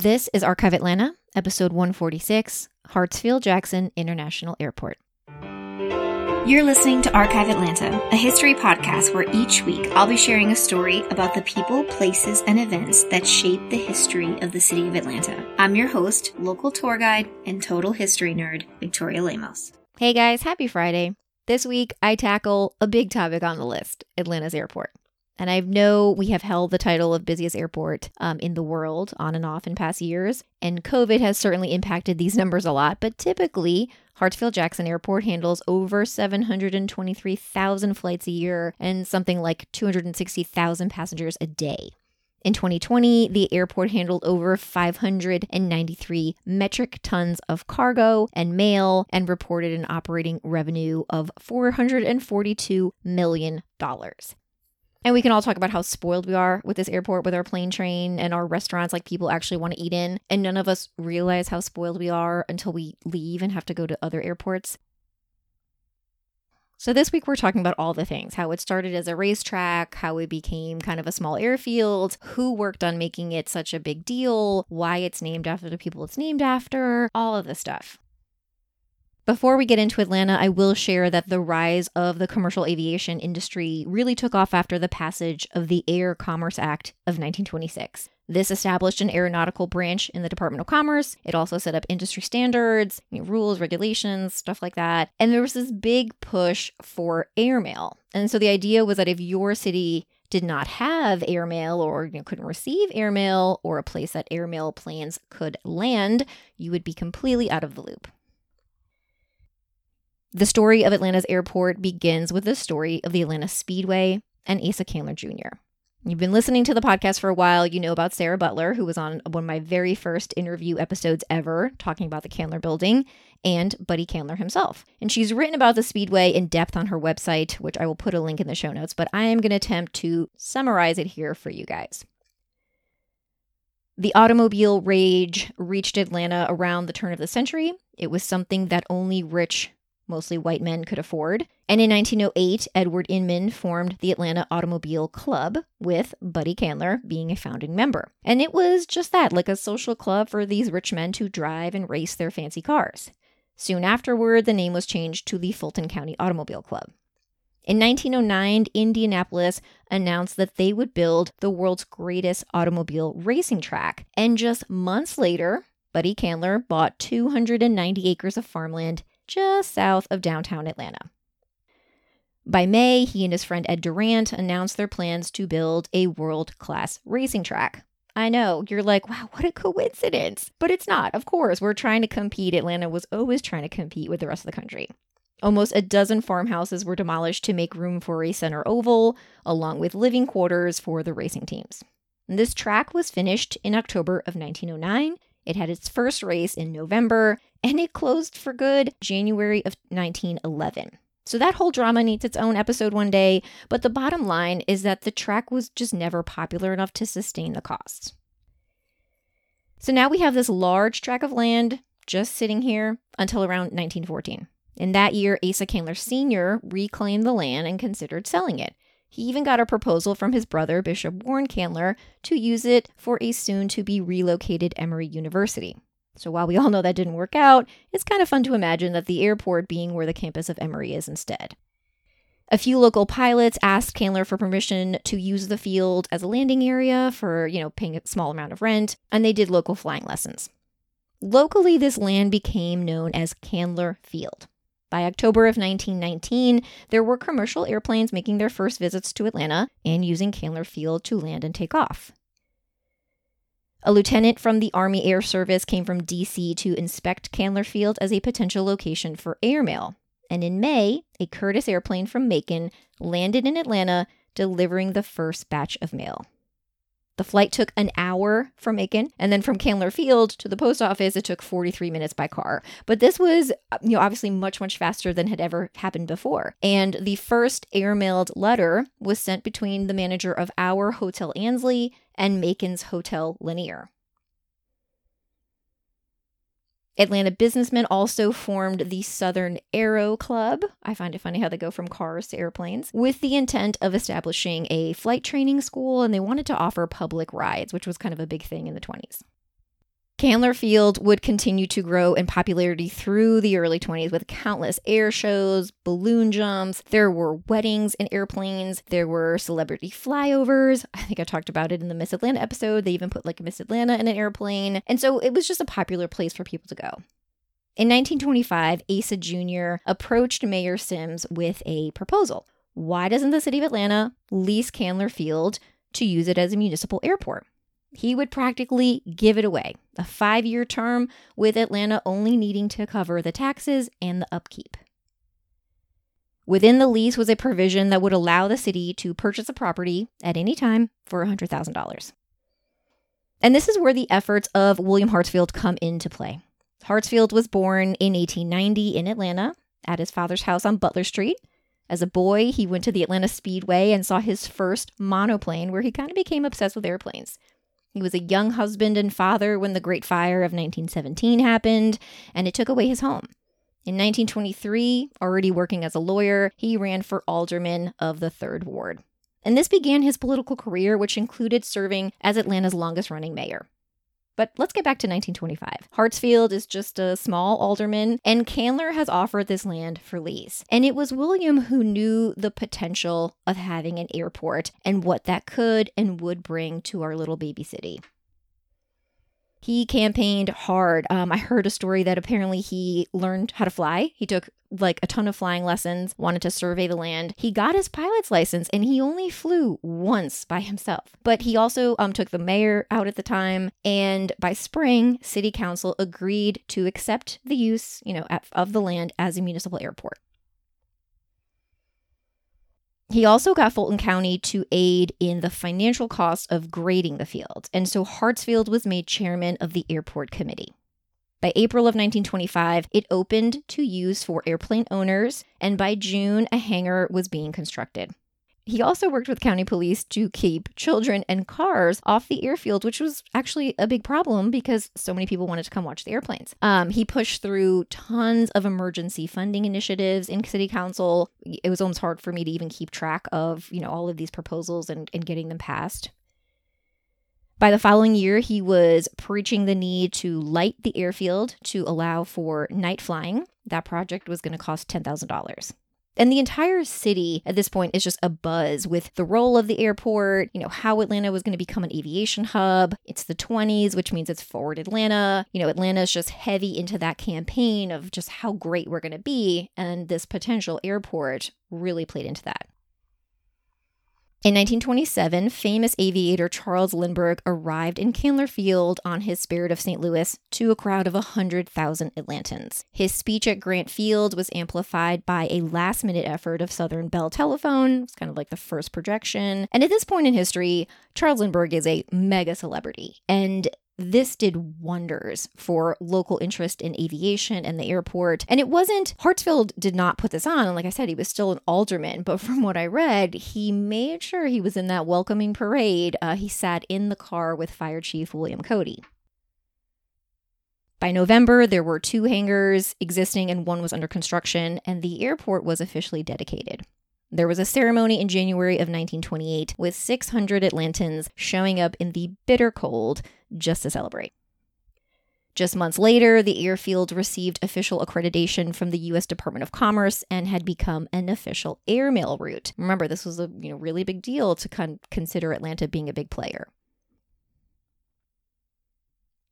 This is Archive Atlanta, episode 146, Hartsfield Jackson International Airport. You're listening to Archive Atlanta, a history podcast where each week I'll be sharing a story about the people, places, and events that shape the history of the city of Atlanta. I'm your host, local tour guide, and total history nerd, Victoria Lemos. Hey guys, happy Friday. This week I tackle a big topic on the list Atlanta's airport. And I know we have held the title of busiest airport um, in the world on and off in past years. And COVID has certainly impacted these numbers a lot. But typically, Hartsfield Jackson Airport handles over 723,000 flights a year and something like 260,000 passengers a day. In 2020, the airport handled over 593 metric tons of cargo and mail and reported an operating revenue of $442 million. And we can all talk about how spoiled we are with this airport, with our plane train and our restaurants, like people actually want to eat in. And none of us realize how spoiled we are until we leave and have to go to other airports. So, this week we're talking about all the things how it started as a racetrack, how it became kind of a small airfield, who worked on making it such a big deal, why it's named after the people it's named after, all of this stuff. Before we get into Atlanta, I will share that the rise of the commercial aviation industry really took off after the passage of the Air Commerce Act of 1926. This established an aeronautical branch in the Department of Commerce. It also set up industry standards, you know, rules, regulations, stuff like that. And there was this big push for airmail. And so the idea was that if your city did not have airmail or you know, couldn't receive airmail or a place that airmail planes could land, you would be completely out of the loop. The story of Atlanta's airport begins with the story of the Atlanta Speedway and Asa Candler Jr. You've been listening to the podcast for a while. You know about Sarah Butler, who was on one of my very first interview episodes ever, talking about the Candler building, and Buddy Candler himself. And she's written about the Speedway in depth on her website, which I will put a link in the show notes, but I am going to attempt to summarize it here for you guys. The automobile rage reached Atlanta around the turn of the century. It was something that only rich mostly white men could afford. And in 1908, Edward Inman formed the Atlanta Automobile Club, with Buddy Candler being a founding member. And it was just that, like a social club for these rich men to drive and race their fancy cars. Soon afterward, the name was changed to the Fulton County Automobile Club. In 1909, Indianapolis announced that they would build the world's greatest automobile racing track. And just months later, Buddy Candler bought 290 acres of farmland just south of downtown Atlanta. By May, he and his friend Ed Durant announced their plans to build a world class racing track. I know, you're like, wow, what a coincidence. But it's not. Of course, we're trying to compete. Atlanta was always trying to compete with the rest of the country. Almost a dozen farmhouses were demolished to make room for a center oval, along with living quarters for the racing teams. This track was finished in October of 1909 it had its first race in November, and it closed for good January of 1911. So that whole drama needs its own episode one day, but the bottom line is that the track was just never popular enough to sustain the costs. So now we have this large tract of land just sitting here until around 1914. In that year, Asa Candler Sr. reclaimed the land and considered selling it. He even got a proposal from his brother, Bishop Warren Candler, to use it for a soon to be relocated Emory University. So while we all know that didn't work out, it's kind of fun to imagine that the airport being where the campus of Emory is instead. A few local pilots asked Candler for permission to use the field as a landing area for, you know, paying a small amount of rent, and they did local flying lessons. Locally, this land became known as Candler Field. By October of 1919, there were commercial airplanes making their first visits to Atlanta and using Candler Field to land and take off. A lieutenant from the Army Air Service came from DC to inspect Candler Field as a potential location for airmail. And in May, a Curtiss airplane from Macon landed in Atlanta, delivering the first batch of mail. The flight took an hour from Macon, and then from Candler Field to the post office, it took 43 minutes by car. But this was, you know, obviously much, much faster than had ever happened before. And the first airmailed letter was sent between the manager of our Hotel Ansley and Macon's Hotel Lanier. Atlanta businessmen also formed the Southern Aero Club. I find it funny how they go from cars to airplanes with the intent of establishing a flight training school, and they wanted to offer public rides, which was kind of a big thing in the 20s. Candler Field would continue to grow in popularity through the early 20s with countless air shows, balloon jumps. There were weddings in airplanes. There were celebrity flyovers. I think I talked about it in the Miss Atlanta episode. They even put like a Miss Atlanta in an airplane. And so it was just a popular place for people to go. In 1925, Asa Jr. approached Mayor Sims with a proposal. Why doesn't the city of Atlanta lease Candler Field to use it as a municipal airport? He would practically give it away, a five year term, with Atlanta only needing to cover the taxes and the upkeep. Within the lease was a provision that would allow the city to purchase a property at any time for $100,000. And this is where the efforts of William Hartsfield come into play. Hartsfield was born in 1890 in Atlanta at his father's house on Butler Street. As a boy, he went to the Atlanta Speedway and saw his first monoplane, where he kind of became obsessed with airplanes. He was a young husband and father when the Great Fire of 1917 happened, and it took away his home. In 1923, already working as a lawyer, he ran for alderman of the 3rd Ward. And this began his political career, which included serving as Atlanta's longest running mayor. But let's get back to 1925. Hartsfield is just a small alderman, and Candler has offered this land for lease. And it was William who knew the potential of having an airport and what that could and would bring to our little baby city. He campaigned hard. Um, I heard a story that apparently he learned how to fly. He took like a ton of flying lessons, wanted to survey the land. He got his pilot's license and he only flew once by himself. But he also um, took the mayor out at the time. And by spring, city council agreed to accept the use, you know, of the land as a municipal airport. He also got Fulton County to aid in the financial cost of grading the field, and so Hartsfield was made chairman of the airport committee. By April of 1925, it opened to use for airplane owners, and by June, a hangar was being constructed. He also worked with county police to keep children and cars off the airfield, which was actually a big problem because so many people wanted to come watch the airplanes. Um, he pushed through tons of emergency funding initiatives in city council. It was almost hard for me to even keep track of, you know, all of these proposals and, and getting them passed. By the following year, he was preaching the need to light the airfield to allow for night flying. That project was going to cost $10,000. And the entire city at this point is just a buzz with the role of the airport, you know, how Atlanta was going to become an aviation hub. It's the 20s, which means it's forward Atlanta. You know, Atlanta is just heavy into that campaign of just how great we're going to be. And this potential airport really played into that. In 1927, famous aviator Charles Lindbergh arrived in Candler Field on his Spirit of St. Louis to a crowd of 100,000 Atlantans. His speech at Grant Field was amplified by a last minute effort of Southern Bell Telephone. It's kind of like the first projection. And at this point in history, Charles Lindbergh is a mega celebrity. And this did wonders for local interest in aviation and the airport. And it wasn't, Hartsfield did not put this on. And like I said, he was still an alderman. But from what I read, he made sure he was in that welcoming parade. Uh, he sat in the car with Fire Chief William Cody. By November, there were two hangars existing and one was under construction, and the airport was officially dedicated. There was a ceremony in January of 1928 with 600 Atlantans showing up in the bitter cold just to celebrate. Just months later, the airfield received official accreditation from the U.S. Department of Commerce and had become an official airmail route. Remember, this was a you know really big deal to con- consider Atlanta being a big player.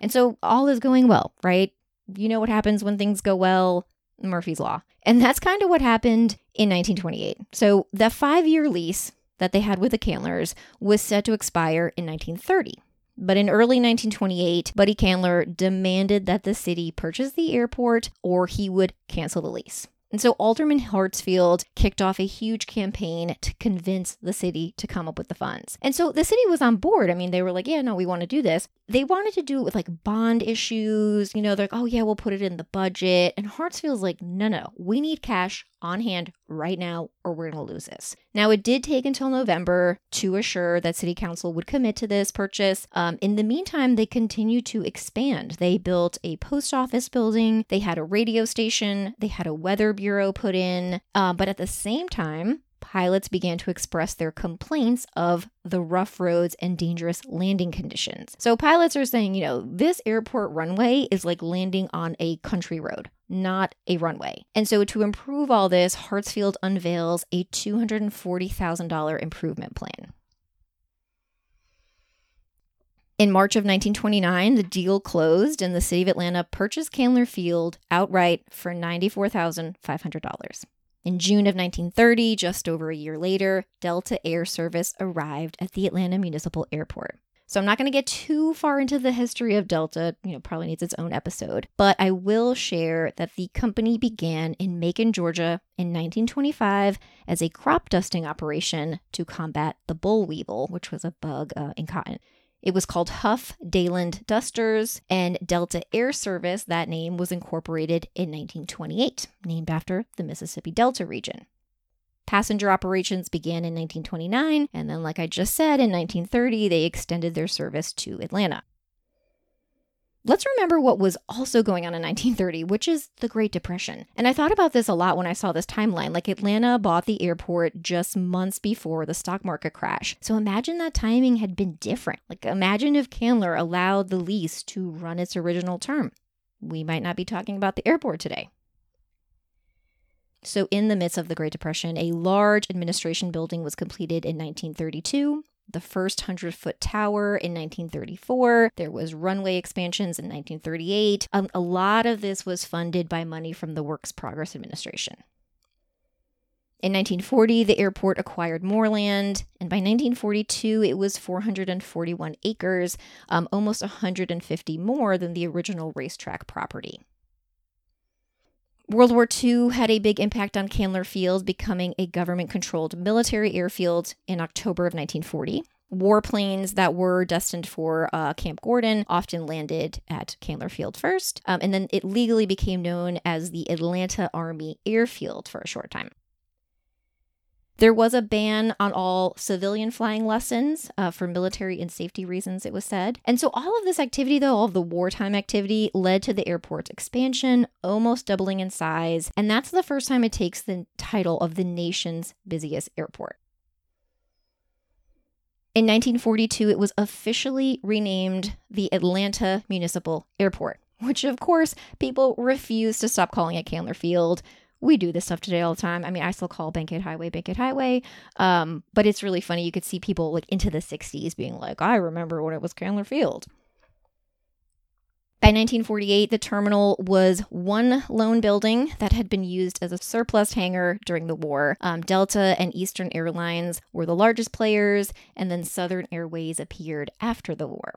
And so all is going well, right? You know what happens when things go well Murphy's Law. And that's kind of what happened in 1928. So the five year lease that they had with the Candlers was set to expire in 1930. But in early 1928, Buddy Candler demanded that the city purchase the airport or he would cancel the lease. And so Alderman Hartsfield kicked off a huge campaign to convince the city to come up with the funds. And so the city was on board. I mean, they were like, yeah, no, we want to do this. They wanted to do it with like bond issues. You know, they're like, oh, yeah, we'll put it in the budget. And Hartsfield's like, no, no, we need cash on hand right now or we're going to lose this. Now, it did take until November to assure that City Council would commit to this purchase. Um, in the meantime, they continued to expand. They built a post office building, they had a radio station, they had a weather bureau put in, uh, but at the same time, pilots began to express their complaints of the rough roads and dangerous landing conditions. So pilots are saying, you know, this airport runway is like landing on a country road not a runway. And so, to improve all this, Hartsfield unveils a $240,000 improvement plan. In March of 1929, the deal closed and the city of Atlanta purchased Candler Field outright for $94,500. In June of 1930, just over a year later, Delta Air Service arrived at the Atlanta Municipal Airport. So I'm not going to get too far into the history of Delta, you know, probably needs its own episode, but I will share that the company began in Macon, Georgia in 1925 as a crop dusting operation to combat the boll weevil, which was a bug uh, in cotton. It was called Huff Daland Dusters, and Delta Air Service, that name was incorporated in 1928, named after the Mississippi Delta region. Passenger operations began in 1929, and then, like I just said, in 1930, they extended their service to Atlanta. Let's remember what was also going on in 1930, which is the Great Depression. And I thought about this a lot when I saw this timeline. Like Atlanta bought the airport just months before the stock market crash. So imagine that timing had been different. Like imagine if Candler allowed the lease to run its original term. We might not be talking about the airport today. So, in the midst of the Great Depression, a large administration building was completed in 1932 the first 100 foot tower in 1934. There was runway expansions in 1938. Um, a lot of this was funded by money from the Works Progress Administration. In 1940, the airport acquired more land, and by 1942, it was 441 acres, um, almost 150 more than the original racetrack property. World War II had a big impact on Candler Field, becoming a government controlled military airfield in October of 1940. Warplanes that were destined for uh, Camp Gordon often landed at Candler Field first, um, and then it legally became known as the Atlanta Army Airfield for a short time. There was a ban on all civilian flying lessons uh, for military and safety reasons, it was said. And so, all of this activity, though, all of the wartime activity, led to the airport's expansion, almost doubling in size. And that's the first time it takes the title of the nation's busiest airport. In 1942, it was officially renamed the Atlanta Municipal Airport, which, of course, people refused to stop calling it Candler Field we do this stuff today all the time. I mean, I still call Bankhead Highway Bankhead Highway, um, but it's really funny. You could see people like into the 60s being like, I remember when it was Candler Field. By 1948, the terminal was one lone building that had been used as a surplus hangar during the war. Um, Delta and Eastern Airlines were the largest players, and then Southern Airways appeared after the war.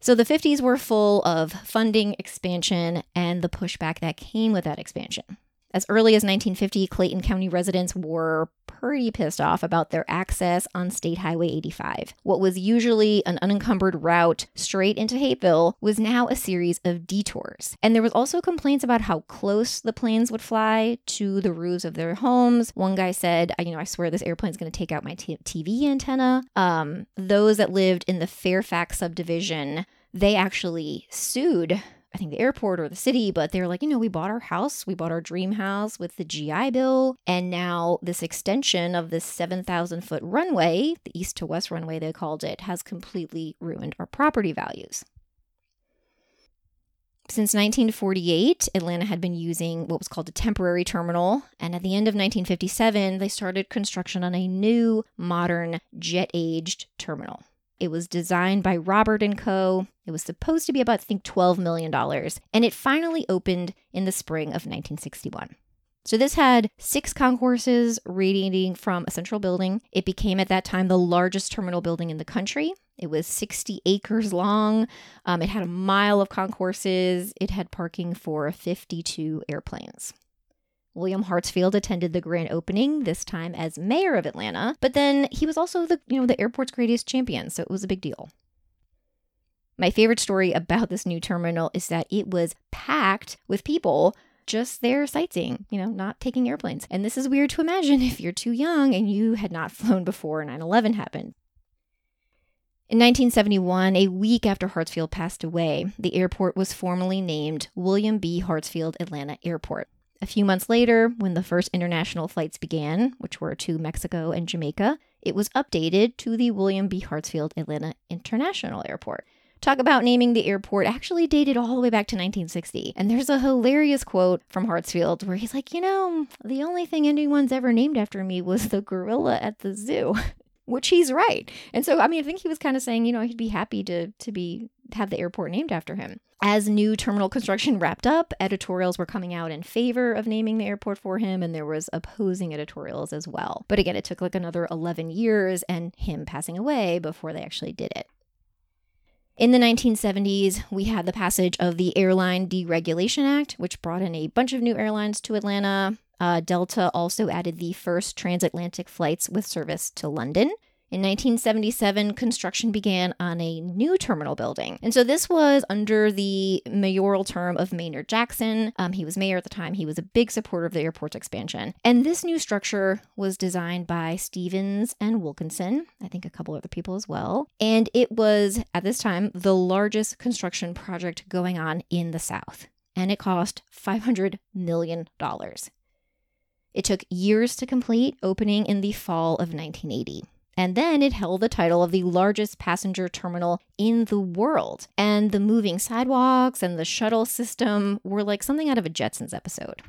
So the 50s were full of funding, expansion, and the pushback that came with that expansion. As early as 1950, Clayton County residents were pretty pissed off about their access on State Highway 85. What was usually an unencumbered route straight into Hapeville was now a series of detours. And there was also complaints about how close the planes would fly to the roofs of their homes. One guy said, you know, I swear this airplane's going to take out my t- TV antenna. Um, those that lived in the Fairfax subdivision, they actually sued I think the airport or the city, but they were like, you know, we bought our house, we bought our dream house with the GI Bill, and now this extension of this 7,000 foot runway, the east to west runway they called it, has completely ruined our property values. Since 1948, Atlanta had been using what was called a temporary terminal, and at the end of 1957, they started construction on a new, modern, jet aged terminal. It was designed by Robert and Co. It was supposed to be about, I think, $12 million, and it finally opened in the spring of 1961. So this had six concourses radiating from a central building. It became at that time the largest terminal building in the country. It was 60 acres long. Um, it had a mile of concourses. It had parking for 52 airplanes. William Hartsfield attended the grand opening, this time as mayor of Atlanta, but then he was also the, you know, the airport's greatest champion, so it was a big deal. My favorite story about this new terminal is that it was packed with people just there sightseeing, you know, not taking airplanes. And this is weird to imagine if you're too young and you had not flown before 9 11 happened. In 1971, a week after Hartsfield passed away, the airport was formally named William B. Hartsfield Atlanta Airport. A few months later, when the first international flights began, which were to Mexico and Jamaica, it was updated to the William B. Hartsfield Atlanta International Airport. Talk about naming the airport actually dated all the way back to 1960. And there's a hilarious quote from Hartsfield where he's like, you know, the only thing anyone's ever named after me was the gorilla at the zoo. Which he's right. And so I mean I think he was kind of saying, you know, he'd be happy to to be have the airport named after him. As new terminal construction wrapped up, editorials were coming out in favor of naming the airport for him, and there was opposing editorials as well. But again, it took like another 11 years and him passing away before they actually did it. In the 1970s, we had the passage of the Airline Deregulation Act, which brought in a bunch of new airlines to Atlanta. Uh, Delta also added the first transatlantic flights with service to London. In 1977, construction began on a new terminal building. And so this was under the mayoral term of Maynard Jackson. Um, he was mayor at the time. He was a big supporter of the airport's expansion. And this new structure was designed by Stevens and Wilkinson, I think a couple other people as well. And it was, at this time, the largest construction project going on in the South. And it cost $500 million. It took years to complete, opening in the fall of 1980. And then it held the title of the largest passenger terminal in the world. And the moving sidewalks and the shuttle system were like something out of a Jetsons episode.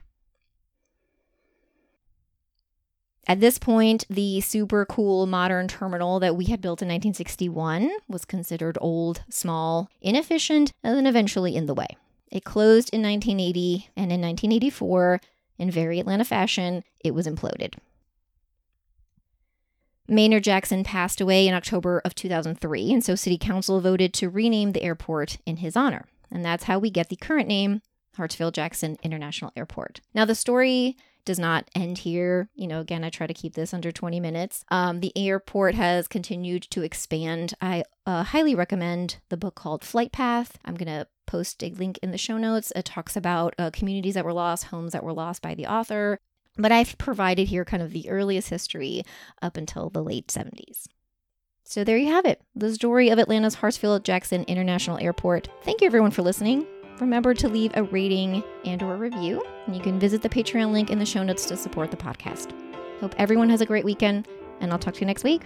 At this point, the super cool modern terminal that we had built in 1961 was considered old, small, inefficient, and then eventually in the way. It closed in 1980, and in 1984, in very Atlanta fashion, it was imploded. Maynard Jackson passed away in October of 2003, and so City Council voted to rename the airport in his honor. And that's how we get the current name, Hartsfield Jackson International Airport. Now, the story does not end here. You know, again, I try to keep this under 20 minutes. Um, the airport has continued to expand. I uh, highly recommend the book called Flight Path. I'm going to post a link in the show notes. It talks about uh, communities that were lost, homes that were lost by the author. But I've provided here kind of the earliest history up until the late 70s. So there you have it, the story of Atlanta's Hartsfield Jackson International Airport. Thank you everyone for listening. Remember to leave a rating and or review. And you can visit the Patreon link in the show notes to support the podcast. Hope everyone has a great weekend, and I'll talk to you next week.